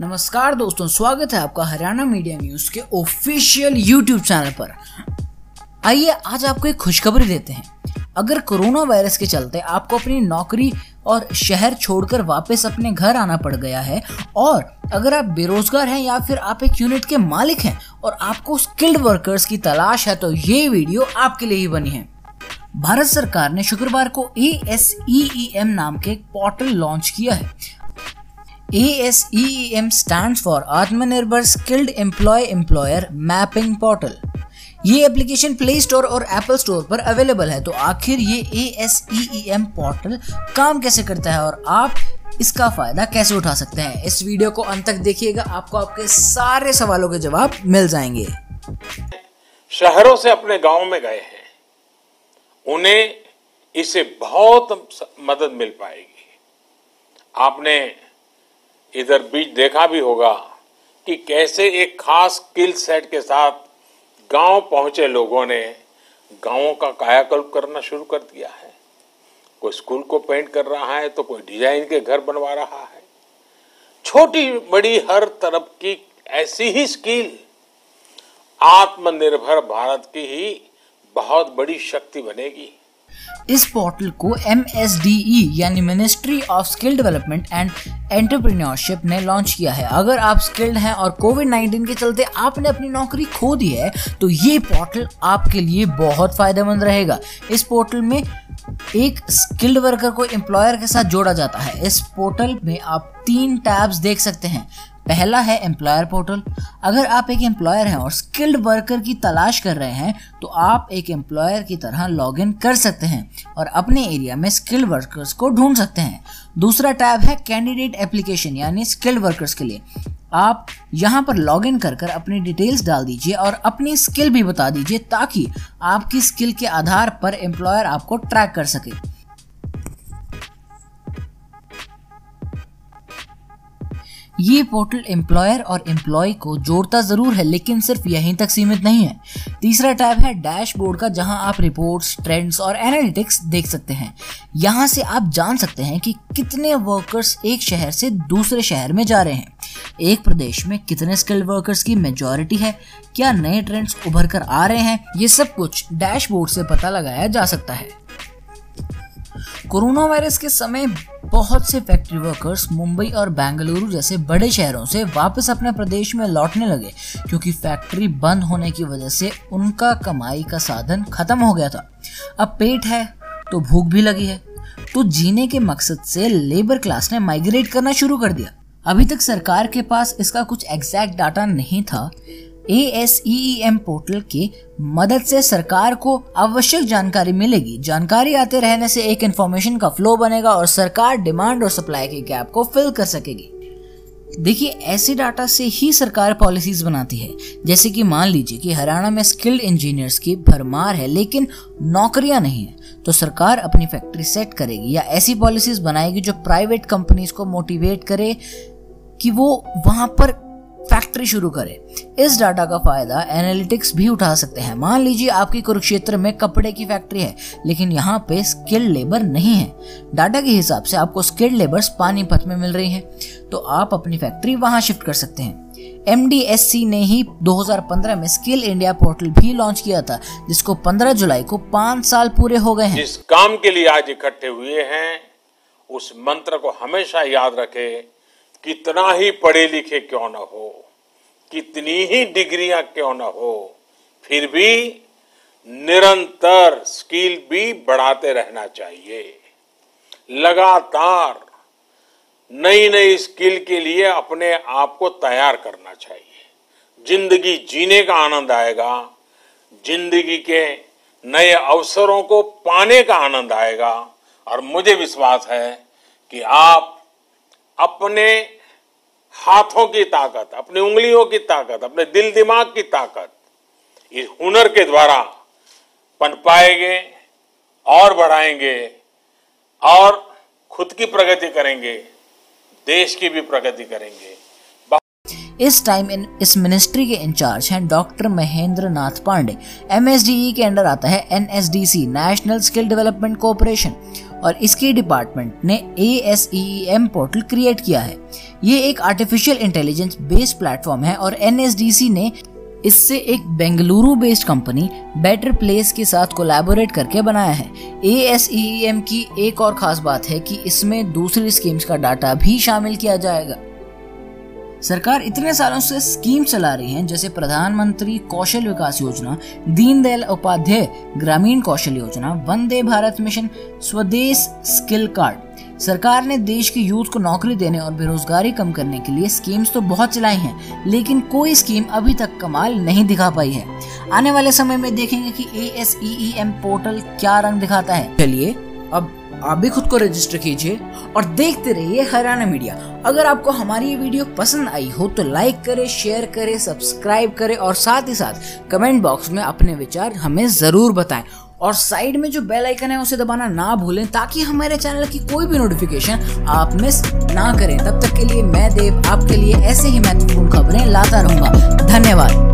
नमस्कार दोस्तों, स्वागत है आपका हरियाणा मीडिया न्यूज़ के ऑफिशियल यूट्यूब चैनल पर। आइए, आज आपको एक खुशखबरी देते हैं। अगर कोरोना वायरस के चलते आपको अपनी नौकरी और शहर छोड़कर वापस अपने घर आना पड़ गया है, और अगर आप बेरोजगार हैं या फिर आप एक यूनिट के मालिक हैं और आपको स्किल्ड वर्कर्स की तलाश है तो ये वीडियो आपके लिए ही बनी है। भारत सरकार ने शुक्रवार को ए एस ई एम नाम के एक पोर्टल लॉन्च किया है। E M stand for Aatmanirbhar skilled employ employer mapping portal ये एप्लीकेशन प्ले स्टोर और एप्पल स्टोर पर अवेलेबल है। तो आखिर ये A S E M portal काम कैसे करता है और आप इसका फ़ायदा कैसे उठा सकते हैं? इस वीडियो को अंत तक देखिएगा। आपको आपके सारे सवालों के जवाब मिल जाएँगे। शहरों से अपने गाँव में गए हैं। उन्हें इसे बहुत मदद मिल पाएगी। आपने इधर बीच देखा भी होगा कि कैसे एक खास स्किल सेट के साथ गाँव पहुँचे लोगों ने गाँवों का कायाकल्प करना शुरू कर दिया है। कोई स्कूल को पेंट कर रहा है तो कोई डिज़ाइन के घर बनवा रहा है। छोटी बड़ी हर तरफ़ की ऐसी ही स्किल। आत्मनिर्भर भारत की ही बहुत बड़ी शक्ति बनेगी। इस पोर्टल को एम एस डी ई यानी ministry of skill development and entrepreneurship ने लॉन्च किया है। अगर आप स्किल्ड हैं और कोविड 19 के चलते आपने अपनी नौकरी खो दी है तो ये पोर्टल आपके लिए बहुत फ़ायदेमंद रहेगा। इस पोर्टल में एक स्किल्ड वर्कर को एम्प्लॉयर के साथ जोड़ा जाता है। इस पोर्टल में आप तीन टैब्स देख सकते हैं। पहला है एम्प्लॉयर पोर्टल अगर आप एक एम्प्लॉयर हैं और स्किल्ड वर्कर की तलाश कर रहे हैं तो आप एक एम्प्लॉयर की तरह लॉगिन कर सकते हैं और अपने एरिया में स्किल्ड वर्कर्स को ढूंढ सकते हैं। दूसरा टैब है कैंडिडेट एप्लीकेशन यानी स्किल्ड वर्कर्स के लिए। आप यहाँ पर लॉगिन कर कर अपनी डिटेल्स डाल दीजिए और अपनी स्किल भी बता दीजिए ताकि आपकी स्किल के आधार पर एम्प्लॉयर आपको ट्रैक कर सके। ये पोर्टल एम्प्लॉयर और एम्प्लॉय को जोड़ता ज़रूर है, लेकिन सिर्फ़ यहीं तक सीमित नहीं है। तीसरा टैब है डैशबोर्ड का, जहाँ आप रिपोर्ट्स ट्रेंड्स और एनालिटिक्स देख सकते हैं। यहाँ से आप जान सकते हैं कि कितने वर्कर्स एक शहर से दूसरे शहर में जा रहे हैं। एक प्रदेश में कितने स्किल्ड वर्कर्स की मेजोरिटी है, क्या नए ट्रेंड्स उभर कर आ रहे हैं, ये सब कुछ डैशबोर्ड से पता लगाया जा सकता है। कोरोना वायरस के समय बहुत से फैक्ट्री वर्कर्स मुंबई और बेंगलुरु जैसे बड़े शहरों से वापस अपने प्रदेश में लौटने लगे, क्योंकि फैक्ट्री बंद होने की वजह से उनका कमाई का साधन खत्म हो गया था। अब पेट है तो भूख भी लगी है। तो जीने के मकसद से लेबर क्लास ने माइग्रेट करना शुरू कर दिया। अभी तक सरकार के पास इसका कुछ एग्जैक्ट डाटा नहीं था ए एस एम पोर्टल की मदद से सरकार को आवश्यक जानकारी मिलेगी। जानकारी आते रहने से एक इंफॉर्मेशन का फ्लो बनेगा और सरकार डिमांड और सप्लाई के गैप को फिल कर सकेगी। देखिए, ऐसे डाटा से ही सरकार पॉलिसीज़ बनाती है। जैसे कि मान लीजिए कि हरियाणा में स्किल्ड इंजीनियर्स की भरमार है, लेकिन नौकरियाँ नहीं है। तो सरकार अपनी फैक्ट्री सेट करेगी या ऐसी पॉलिसीज़ बनाएगी जो प्राइवेट कंपनीज़ को मोटिवेट करे कि वो वहाँ पर फैक्ट्री शुरू करें। इस डाटा का फ़ायदा एनालिटिक्स भी उठा सकते हैं। मान लीजिए आपकी कुरुक्षेत्र में कपड़े की फैक्ट्री है, लेकिन यहाँ पे स्किल्ड लेबर नहीं है। डाटा के हिसाब से आपको स्किल्ड लेबर्स पानीपत में मिल रही है। तो आप अपनी फैक्ट्री वहाँ शिफ्ट कर सकते हैं। एमडीएससी ने ही 2015 में स्किल इंडिया पोर्टल भी लॉन्च किया था, जिसको 15 जुलाई को पाँच साल पूरे हो गए हैं। जिस काम के लिए आज इकट्ठे हुए हैं, उस मंत्र को हमेशा याद रखें कितना ही पढ़े लिखे क्यों न हो, कितनी ही डिग्रियाँ क्यों न हो, फिर भी निरंतर स्किल भी बढ़ाते रहना चाहिए। लगातार नई नई स्किल के लिए अपने आप को तैयार करना चाहिए। ज़िंदगी जीने का आनंद आएगा, ज़िंदगी के नए अवसरों को पाने का आनंद आएगा, और मुझे विश्वास है कि आप अपने हाथों की ताकत, अपनी उंगलियों की ताकत, अपने दिल दिमाग की ताकत इस हुनर के द्वारा पनपाएँगे और बढ़ाएँगे और खुद की प्रगति करेंगे, देश की भी प्रगति करेंगे। इस टाइम इन, इस मिनिस्ट्री के इंचार्ज हैं डॉक्टर महेंद्र नाथ पांडे एमएसडीई के अंडर आता है NSDC national skill development corporation और इसके डिपार्टमेंट ने A S E M portal create किया है। ये एक आर्टिफिशियल इंटेलिजेंस बेस्ड प्लेटफॉर्म है और एनएसडीसी ने इससे एक Bengaluru based company Better Place के साथ कोलैबोरेट करके बनाया है। ए एस की एक और खास बात है कि इसमें दूसरी स्कीम्स का डाटा भी शामिल किया जाएगा। सरकार इतने सालों से स्कीम चला रही है जैसे प्रधानमंत्री कौशल विकास योजना Deendayal Upadhyay Grameen Kaushal Yojana Vande Bharat mission Swadesh skill card. सरकार ने देश के यूथ को नौकरी देने और बेरोजगारी कम करने के लिए स्कीम्स तो बहुत चलाई हैं, लेकिन कोई स्कीम अभी तक कमाल नहीं दिखा पाई है। आने वाले समय में देखेंगे कि ए पोर्टल क्या रंग दिखाता है। चलिए अब आप भी खुद को रजिस्टर कीजिए और देखते रहिए हरियाणा मीडिया अगर आपको हमारी ये वीडियो पसंद आई हो तो लाइक करें शेयर करें सब्सक्राइब करें और साथ ही साथ कमेंट बॉक्स में अपने विचार हमें ज़रूर बताएँ। और साइड में जो बेल आइकन है उसे दबाना ना भूलें ताकि हमारे चैनल की कोई भी नोटिफिकेशन आप मिस ना करें। तब तक के लिए मैं देव, आपके लिए ऐसे ही महत्वपूर्ण खबरें लाता रहूँगा। धन्यवाद।